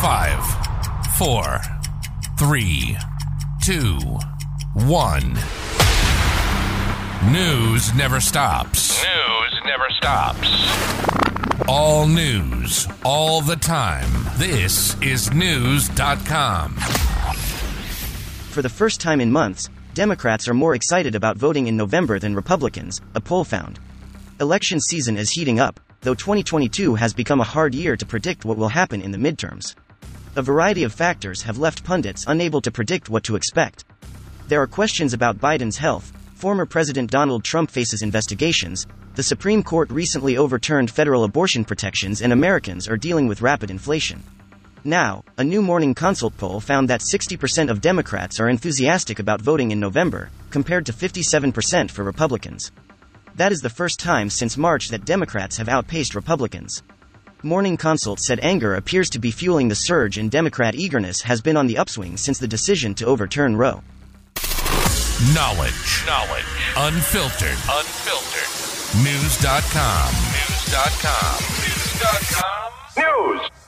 Five, four, three, two, one. News never stops. News never stops. All news, all the time. This is Knewz.com. For the first time in months, Democrats are more excited about voting in November than Republicans, a poll found. Election season is heating up, though 2022 has become a hard year to predict what will happen in the midterms. A variety of factors have left pundits unable to predict what to expect. There are questions about Biden's health, former President Donald Trump faces investigations, the Supreme Court recently overturned federal abortion protections, and Americans are dealing with rapid inflation. Now, a new morning consult poll found that 60% of Democrats are enthusiastic about voting in November, compared to 57% for Republicans. That is the first time since March that Democrats have outpaced Republicans. Morning Consult said anger appears to be fueling the surge and Democrat eagerness has been on the upswing since the decision to overturn Roe. Knowledge. Knowledge. Unfiltered. Unfiltered. Knewz.com. Knewz.com. Knewz.com. News.